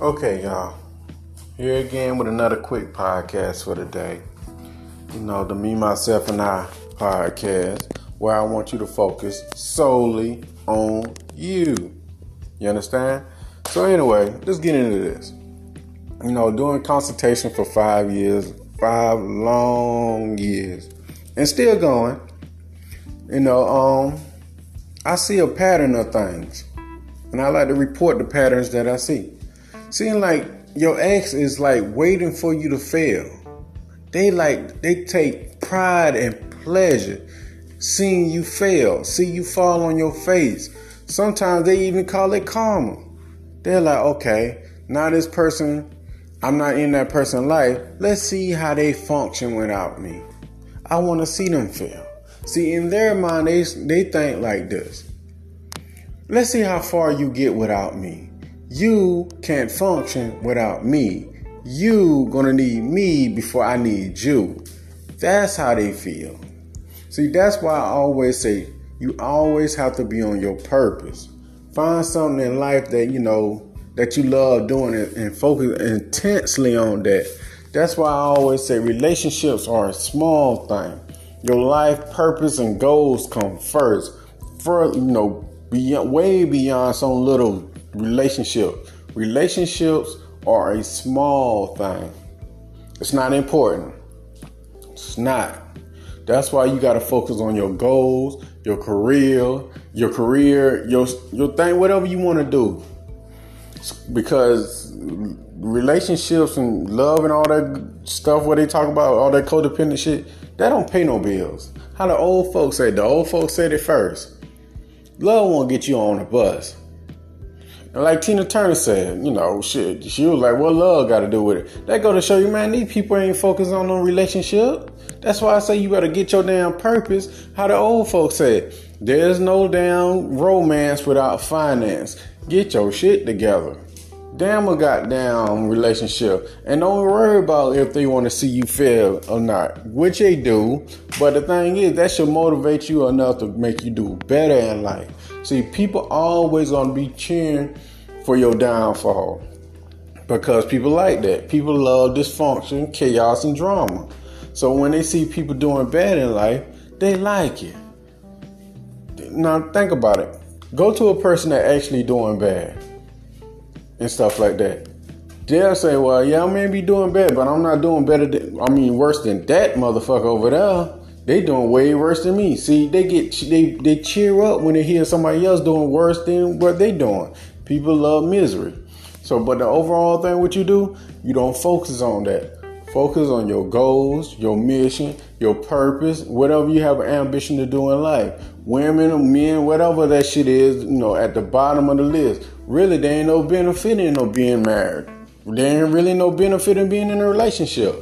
Okay, y'all. Here again with another quick podcast for the day. You know, the Me, Myself, and I podcast, where I want you to focus solely on you. You understand? So, anyway, let's get into this. You know, doing consultation for five years, five long years, and still going. You know, um, I see a pattern of things, and I like to report the patterns that I see. Seeing like your ex is like waiting for you to fail. They like they take pride and pleasure seeing you fail, see you fall on your face. Sometimes they even call it karma. They're like, okay, now this person, I'm not in that person's life. Let's see how they function without me. I want to see them fail. See, in their mind, they, they think like this. Let's see how far you get without me. You can't function without me. You gonna need me before I need you. That's how they feel. See, that's why I always say you always have to be on your purpose. Find something in life that you know that you love doing it and focus intensely on that. That's why I always say relationships are a small thing. Your life purpose and goals come first. For you know, beyond, way beyond some little relationship. Relationships are a small thing. It's not important. It's not. That's why you got to focus on your goals, your career, your career, your your thing, whatever you want to do. Because relationships and love and all that stuff, where they talk about, all that codependent shit, that don't pay no bills. How the old folks said, the old folks said it first. Love won't get you on a bus. And like Tina Turner said, you know, shit, she was like, what love got to do with it? That go to show you, man, these people ain't focused on no relationship. That's why I say you better get your damn purpose. How the old folks said, there's no damn romance without finance. Get your shit together. Damn a goddamn relationship. And don't worry about if they want to see you fail or not, which they do. But the thing is, that should motivate you enough to make you do better in life. See, people always gonna be cheering for your downfall because people like that. People love dysfunction, chaos, and drama. So when they see people doing bad in life, they like it. Now think about it. Go to a person that actually doing bad and stuff like that. They'll say, "Well, yeah, I may be doing bad, but I'm not doing better. Than, I mean, worse than that motherfucker over there." They doing way worse than me. See, they get they they cheer up when they hear somebody else doing worse than what they doing. People love misery. So, but the overall thing, what you do, you don't focus on that. Focus on your goals, your mission, your purpose, whatever you have an ambition to do in life. Women, men, whatever that shit is, you know, at the bottom of the list. Really, there ain't no benefit in no being married. There ain't really no benefit in being in a relationship.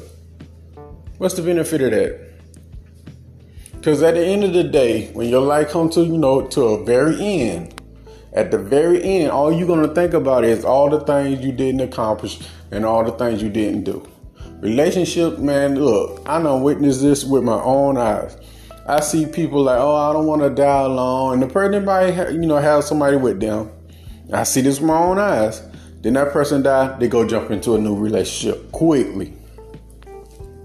What's the benefit of that? Because at the end of the day, when your life comes to, you know, to a very end, at the very end, all you're going to think about is all the things you didn't accomplish and all the things you didn't do. Relationship, man, look, I don't witness this with my own eyes. I see people like, oh, I don't want to die alone. And the person might, you know, have somebody with them. I see this with my own eyes. Then that person die, they go jump into a new relationship quickly.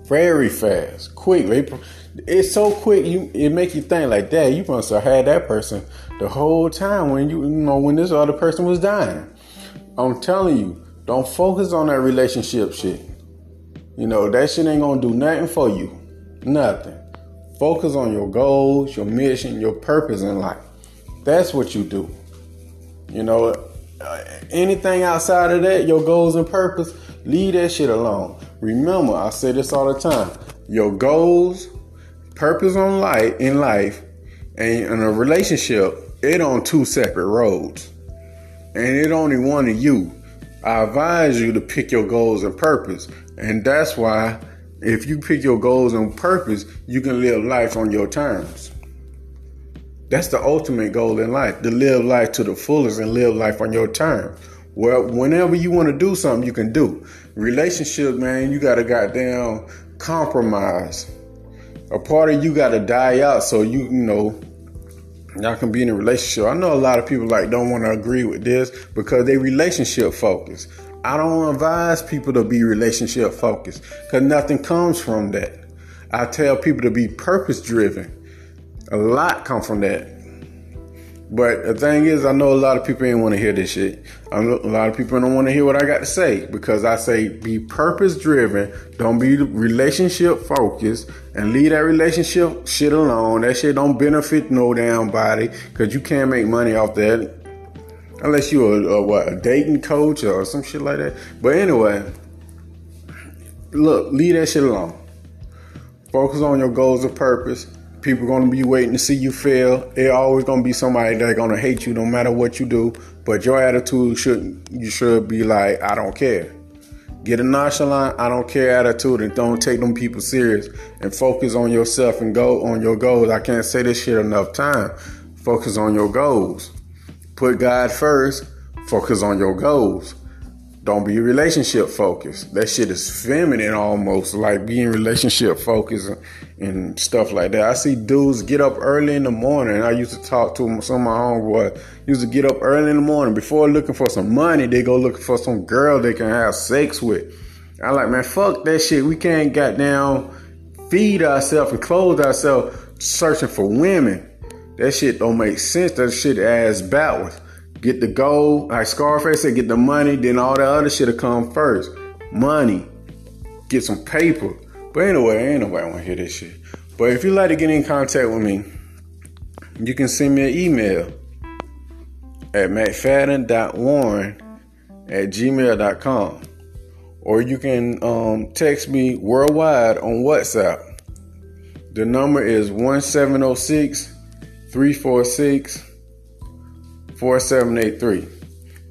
Very fast, quickly it's so quick. You it make you think like that. You must have had that person the whole time when you you know when this other person was dying. I'm telling you, don't focus on that relationship shit. You know that shit ain't gonna do nothing for you. Nothing. Focus on your goals, your mission, your purpose in life. That's what you do. You know, uh, anything outside of that, your goals and purpose, leave that shit alone. Remember, I say this all the time. Your goals, purpose on life in life and in a relationship, it on two separate roads. And it only one of you. I advise you to pick your goals and purpose. And that's why if you pick your goals and purpose, you can live life on your terms. That's the ultimate goal in life, to live life to the fullest and live life on your terms. Well, whenever you want to do something, you can do. Relationship, man, you got to goddamn compromise a part of you got to die out so you you know y'all can be in a relationship. I know a lot of people like don't want to agree with this because they relationship focused. I don't advise people to be relationship focused because nothing comes from that. I tell people to be purpose driven. A lot come from that. But the thing is, I know a lot of people ain't want to hear this shit. a lot of people don't want to hear what I got to say because I say be purpose driven. Don't be relationship focused and leave that relationship shit alone. That shit don't benefit no damn body because you can't make money off that unless you're a, what a dating coach or some shit like that. But anyway, look, leave that shit alone. Focus on your goals of purpose. People gonna be waiting to see you fail. There always gonna be somebody that gonna hate you no matter what you do. But your attitude should you should be like, I don't care. Get a nonchalant, I don't care attitude and don't take them people serious and focus on yourself and go on your goals. I can't say this shit enough time. Focus on your goals. Put God first. Focus on your goals. Don't be relationship focused. That shit is feminine almost, like being relationship focused and, and stuff like that. I see dudes get up early in the morning. I used to talk to some of my homeboys. Used to get up early in the morning before looking for some money. They go looking for some girl they can have sex with. I like, man, fuck that shit. We can't goddamn feed ourselves and clothe ourselves searching for women. That shit don't make sense. That shit ass backwards. Get the gold, like Scarface said, get the money, then all the other shit'll come first. Money. Get some paper. But anyway, ain't nobody wanna hear this shit. But if you'd like to get in contact with me, you can send me an email at mcfadden.warren at gmail.com. Or you can um, text me worldwide on WhatsApp. The number is 1706 346 4783.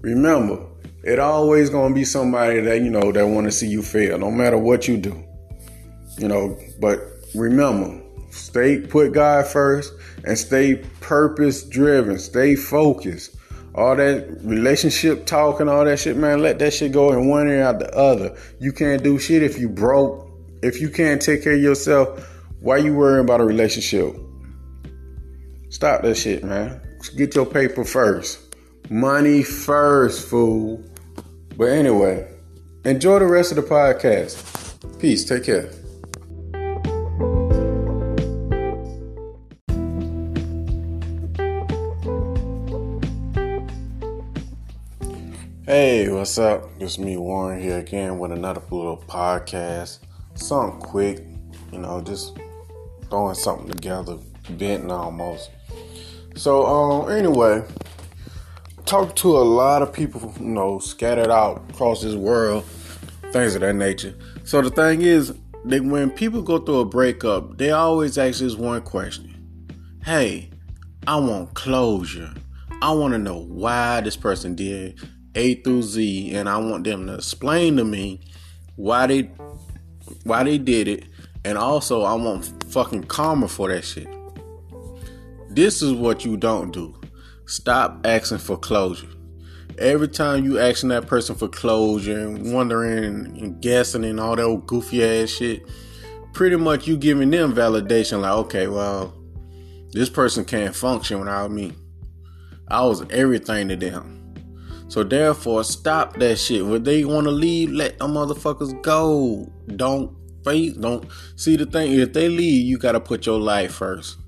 Remember, it always gonna be somebody that you know that want to see you fail, no matter what you do. You know, but remember, stay put God first and stay purpose driven, stay focused. All that relationship talk and all that shit, man, let that shit go in one ear out the other. You can't do shit if you broke. If you can't take care of yourself, why you worrying about a relationship? Stop that shit, man. Get your paper first. Money first, fool. But anyway, enjoy the rest of the podcast. Peace. Take care. Hey, what's up? It's me, Warren, here again with another little podcast. Something quick, you know, just throwing something together, venting almost. So, um, anyway, talk to a lot of people, you know, scattered out across this world, things of that nature. So the thing is, that when people go through a breakup, they always ask this one question: Hey, I want closure. I want to know why this person did A through Z, and I want them to explain to me why they why they did it, and also I want fucking karma for that shit. This is what you don't do. Stop asking for closure. Every time you asking that person for closure and wondering and guessing and all that old goofy ass shit, pretty much you giving them validation like, okay, well, this person can't function without me. I was everything to them. So therefore, stop that shit. When they want to leave, let them motherfuckers go. Don't face. Don't see the thing. If they leave, you gotta put your life first.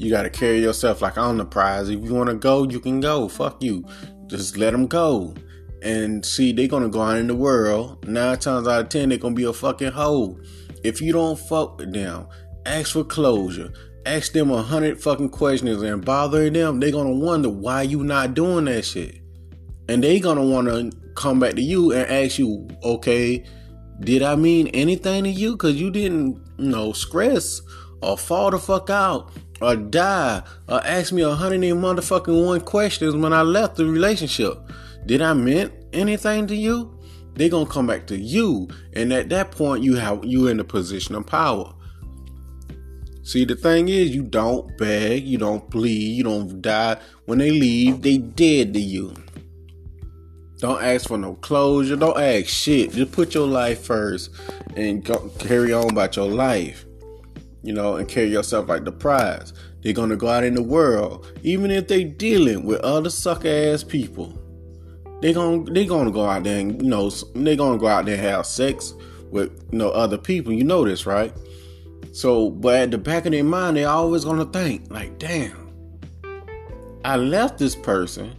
You got to carry yourself like I'm the prize. If you want to go, you can go. Fuck you. Just let them go. And see, they're going to go out in the world. Nine times out of ten, they're going to be a fucking hoe. If you don't fuck with them, ask for closure. Ask them a hundred fucking questions and bothering them. They're going to wonder why you not doing that shit. And they going to want to come back to you and ask you, okay, did I mean anything to you? Because you didn't, you know, stress or fall the fuck out or die or ask me a hundred and motherfucking one questions when I left the relationship. Did I meant anything to you? They're gonna come back to you, and at that point, you have you in a position of power. See, the thing is, you don't beg, you don't plead, you don't die. When they leave, they dead to you. Don't ask for no closure. Don't ask shit. Just put your life first and go, carry on about your life you know, and carry yourself like the prize. They're gonna go out in the world, even if they dealing with other sucker ass people. they gonna they gonna go out there and you know they gonna go out there and have sex with you know other people. You know this, right? So, but at the back of their mind, they always gonna think like, damn, I left this person,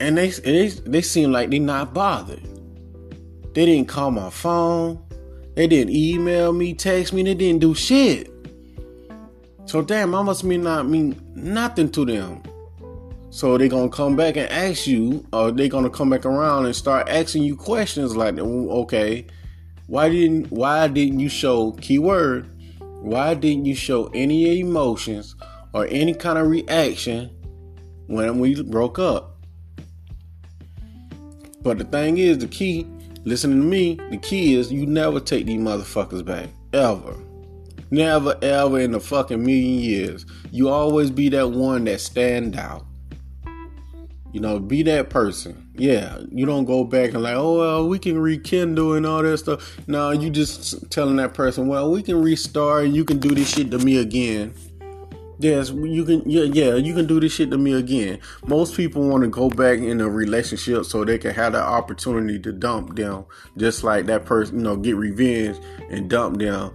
and they they they seem like they not bothered. They didn't call my phone. They didn't email me, text me. They didn't do shit. So damn, I must mean not mean nothing to them. So they're gonna come back and ask you, or they're gonna come back around and start asking you questions like, okay, why didn't why didn't you show keyword? Why didn't you show any emotions or any kind of reaction when we broke up? But the thing is, the key, listening to me, the key is you never take these motherfuckers back. Ever. Never ever in a fucking million years. You always be that one that stand out. You know, be that person. Yeah, you don't go back and like, oh well, we can rekindle and all that stuff. No, you just telling that person, well, we can restart and you can do this shit to me again. Yes, you can. Yeah, yeah, you can do this shit to me again. Most people want to go back in a relationship so they can have the opportunity to dump them, just like that person, you know, get revenge and dump them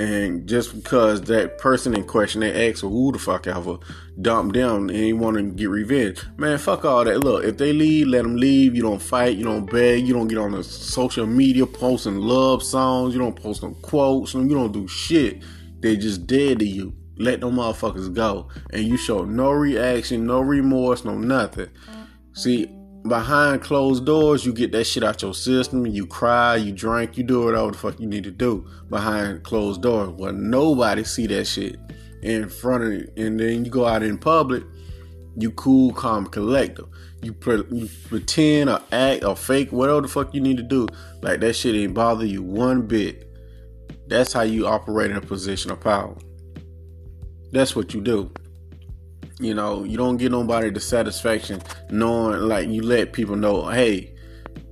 and just because that person in question, they ex or who the fuck ever, dumped them and he want to get revenge, man, fuck all that. Look, if they leave, let them leave. You don't fight, you don't beg, you don't get on the social media posting love songs, you don't post them quotes, you don't do shit. They just dead to you. Let them motherfuckers go, and you show no reaction, no remorse, no nothing. See, behind closed doors, you get that shit out your system. You cry, you drink, you do whatever the fuck you need to do behind closed doors. Well, nobody see that shit in front of you. And then you go out in public, you cool, calm, collective. You, pre- you pretend or act or fake, whatever the fuck you need to do. Like that shit ain't bother you one bit. That's how you operate in a position of power. That's what you do. You know, you don't get nobody the satisfaction knowing, like, you let people know, hey,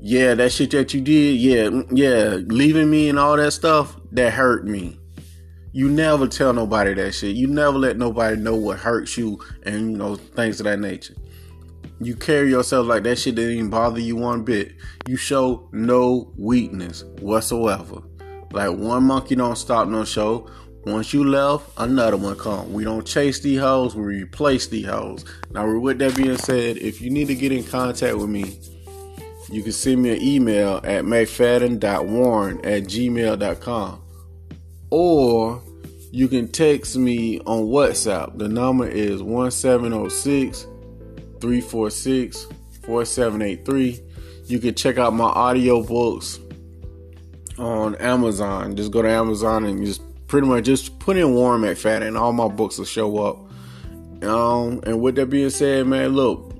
yeah, that shit that you did, yeah, mm, yeah, leaving me and all that stuff, that hurt me. You never tell nobody that shit. You never let nobody know what hurts you and, you know, things of that nature. You carry yourself like that shit didn't even bother you one bit. You show no weakness whatsoever. Like one monkey don't stop no show. Once you left, another one come. We don't chase these hoes, we replace these hoes. Now, with that being said, if you need to get in contact with me, you can send me an email at mcfadden.warren at gmail.com. Or you can text me on WhatsApp. The number is 1706 346 4783. You can check out my audio books on Amazon. Just go to Amazon and just pretty much just put in Warren Fat and all my books will show up. Um, and with that being said, man, look,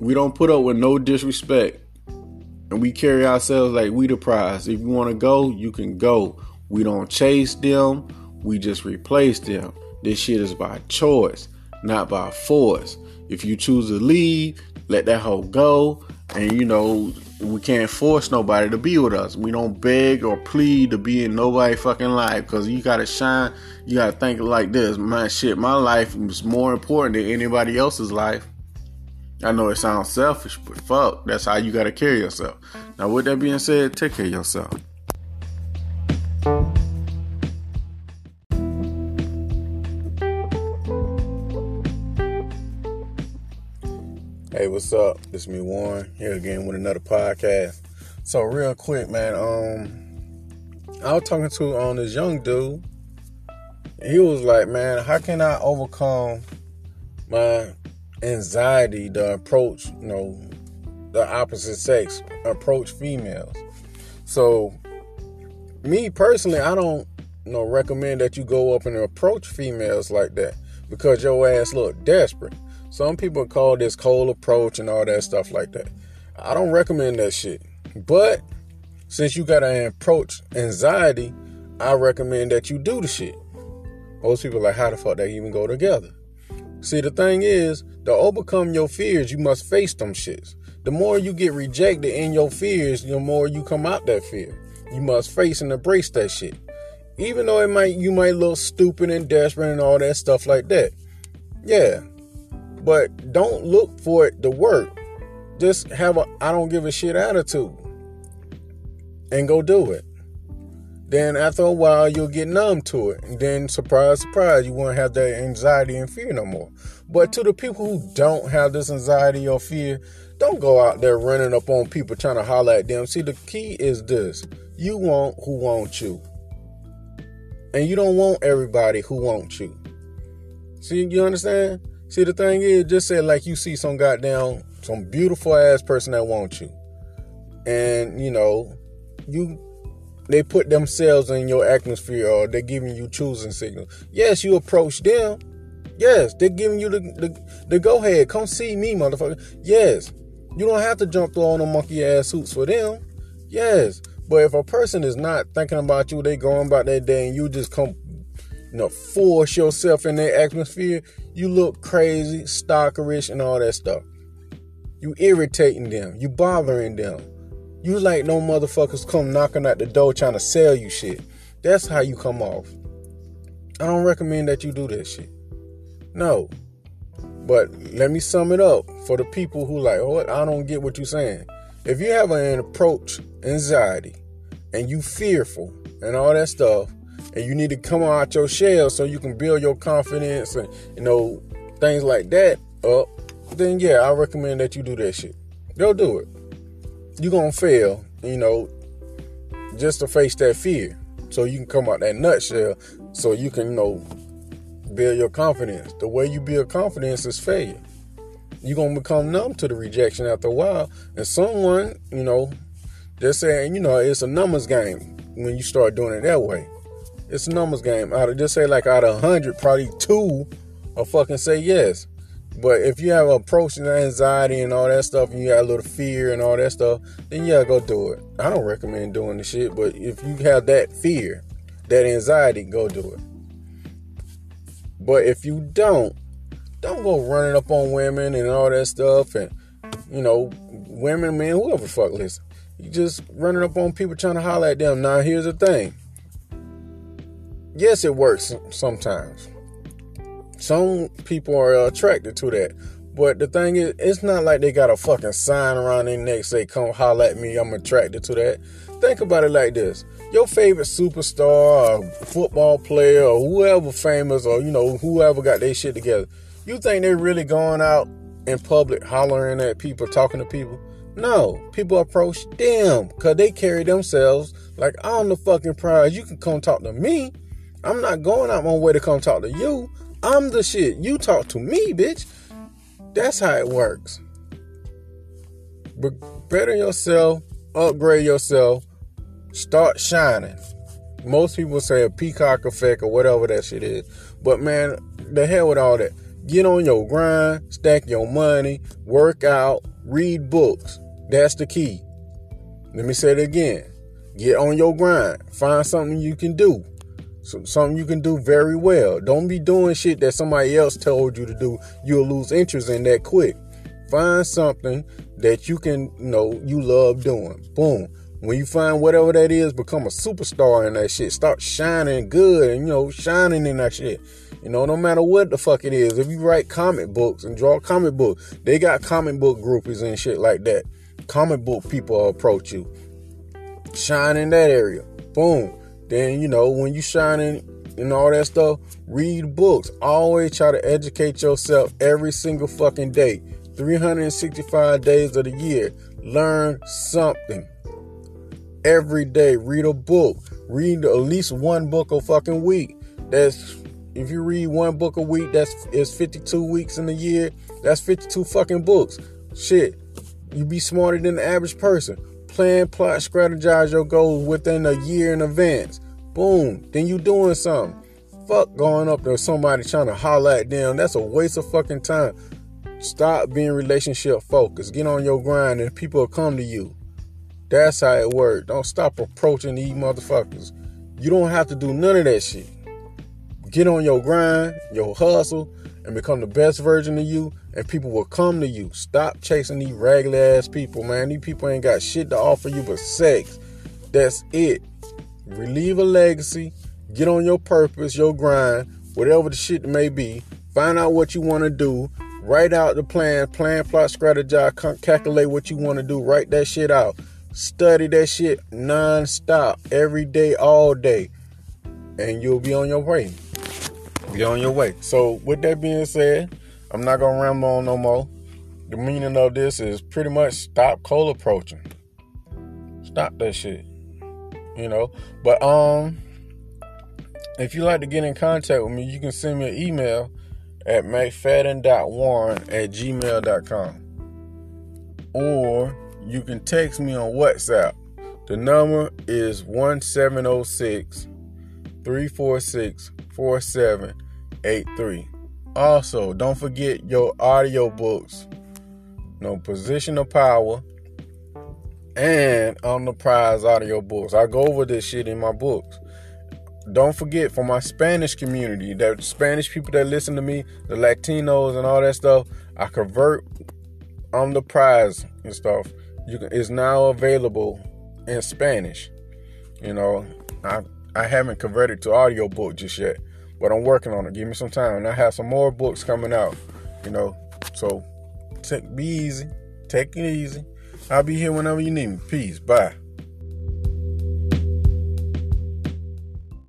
we don't put up with no disrespect. And we carry ourselves like we the prize. If you want to go, you can go. We don't chase them, we just replace them. This shit is by choice, not by force. If you choose to leave, let that hoe go. And you know, we can't force nobody to be with us. We don't beg or plead to be in nobody fucking life because you gotta shine. You gotta think like this. My shit, my life is more important than anybody else's life. I know it sounds selfish, but fuck, that's how you gotta carry yourself. Now, with that being said, take care of yourself. What's up? It's me, Warren, here again with another podcast. So, real quick, man, um, I was talking to on um, this young dude. He was like, "Man, how can I overcome my anxiety to approach, you know, the opposite sex, approach females?" So, me personally, I don't, you know, recommend that you go up and approach females like that because your ass look desperate. Some people call this cold approach and all that stuff like that. I don't recommend that shit. But since you got an approach anxiety, I recommend that you do the shit. Most people like, how the fuck they even go together? See, the thing is, to overcome your fears, you must face them shits. The more you get rejected in your fears, the more you come out that fear. You must face and embrace that shit. Even though it might you might look stupid and desperate and all that stuff like that. Yeah, but don't look for it to work. just have a I don't give a shit attitude and go do it. Then after a while, you'll get numb to it. And then, surprise, surprise, you won't have that anxiety and fear no more. But to the people who don't have this anxiety or fear, don't go out there running up on people trying to holler at them. See, the key is this you want who wants you. And you don't want everybody who wants you. See, you understand? See, the thing is, just say like you see some goddamn, some beautiful ass person that wants you. And, you know, you they put themselves in your atmosphere or they're giving you choosing signals. Yes, you approach them. Yes, they're giving you the, the, the go ahead. Come see me, motherfucker. Yes. You don't have to jump through all the monkey ass hoops for them. Yes. But if a person is not thinking about you, they going about their day and you just come you know, force yourself in their atmosphere, you look crazy, stalkerish, and all that stuff. You irritating them, you bothering them. You like no motherfuckers come knocking at the door trying to sell you shit. That's how you come off. I don't recommend that you do that shit. No. But let me sum it up for the people who like, oh, I don't get what you're saying. If you have an approach anxiety and you fearful and all that stuff, and you need to come out your shell so you can build your confidence and you know things like that up, then yeah, I recommend that you do that shit. Go do it you're gonna fail, you know, just to face that fear. So you can come out that nutshell so you can, you know, build your confidence. The way you build confidence is failure. You're gonna become numb to the rejection after a while. And someone, you know, just saying, you know, it's a numbers game when you start doing it that way. It's a numbers game. Of just say like out of hundred, probably two will fucking say yes. But if you have approaching anxiety and all that stuff, and you got a little fear and all that stuff, then yeah, go do it. I don't recommend doing the shit, but if you have that fear, that anxiety, go do it. But if you don't, don't go running up on women and all that stuff, and you know, women, men, whoever the fuck listen. You just running up on people trying to holler at them. Now here's the thing. Yes, it works sometimes. Some people are attracted to that. But the thing is, it's not like they got a fucking sign around their neck say, come holler at me, I'm attracted to that. Think about it like this. Your favorite superstar or football player or whoever famous or, you know, whoever got their shit together, you think they're really going out in public hollering at people, talking to people? No, people approach them because they carry themselves like I'm the fucking prize. You can come talk to me. I'm not going out my way to come talk to you. I'm the shit. You talk to me, bitch. That's how it works. But better yourself, upgrade yourself, start shining. Most people say a peacock effect or whatever that shit is. But man, the hell with all that. Get on your grind, stack your money, work out, read books. That's the key. Let me say it again. Get on your grind. Find something you can do something you can do very well. Don't be doing shit that somebody else told you to do. You'll lose interest in that quick. Find something that you can, you know, you love doing. Boom. When you find whatever that is, become a superstar in that shit. Start shining good and, you know, shining in that shit. You know, no matter what the fuck it is. If you write comic books and draw comic books, they got comic book groupies and shit like that. Comic book people approach you. Shine in that area. Boom then, you know, when you shining and all that stuff, read books. Always try to educate yourself every single fucking day. 365 days of the year. Learn something. Every day, read a book. Read at least one book a fucking week. That's if you read one book a week, that's is 52 weeks in a year. That's 52 fucking books. Shit. You be smarter than the average person plan, plot, strategize your goals within a year in advance. Boom. Then you doing something. Fuck going up to somebody trying to holler at them. That's a waste of fucking time. Stop being relationship focused. Get on your grind and people will come to you. That's how it works. Don't stop approaching these motherfuckers. You don't have to do none of that shit. Get on your grind, your hustle, and become the best version of you, and people will come to you. Stop chasing these regular ass people, man. These people ain't got shit to offer you but sex. That's it. Relieve a legacy, get on your purpose, your grind, whatever the shit may be. Find out what you want to do, Write out the plan, plan, plot, strategize, calculate what you want to do. Write that shit out. Study that shit non-stop, every day, all day. And you'll be on your way. Be on your way. So with that being said, I'm not gonna ramble on no more. The meaning of this is pretty much stop cold approaching. Stop that shit. You know? But um if you like to get in contact with me, you can send me an email at mcfadden.warren at gmail.com. Or you can text me on WhatsApp. The number is 1706 346 4783. Also, don't forget your audio books. No position of power and on the prize audio books. I go over this shit in my books. Don't forget for my Spanish community, the Spanish people that listen to me, the Latinos and all that stuff, I convert on the prize and stuff. You can it's now available in Spanish. You know, I I haven't converted to audio book just yet, but I'm working on it. Give me some time, and I have some more books coming out. You know, so take be easy, take it easy. I'll be here whenever you need me. Peace. Bye.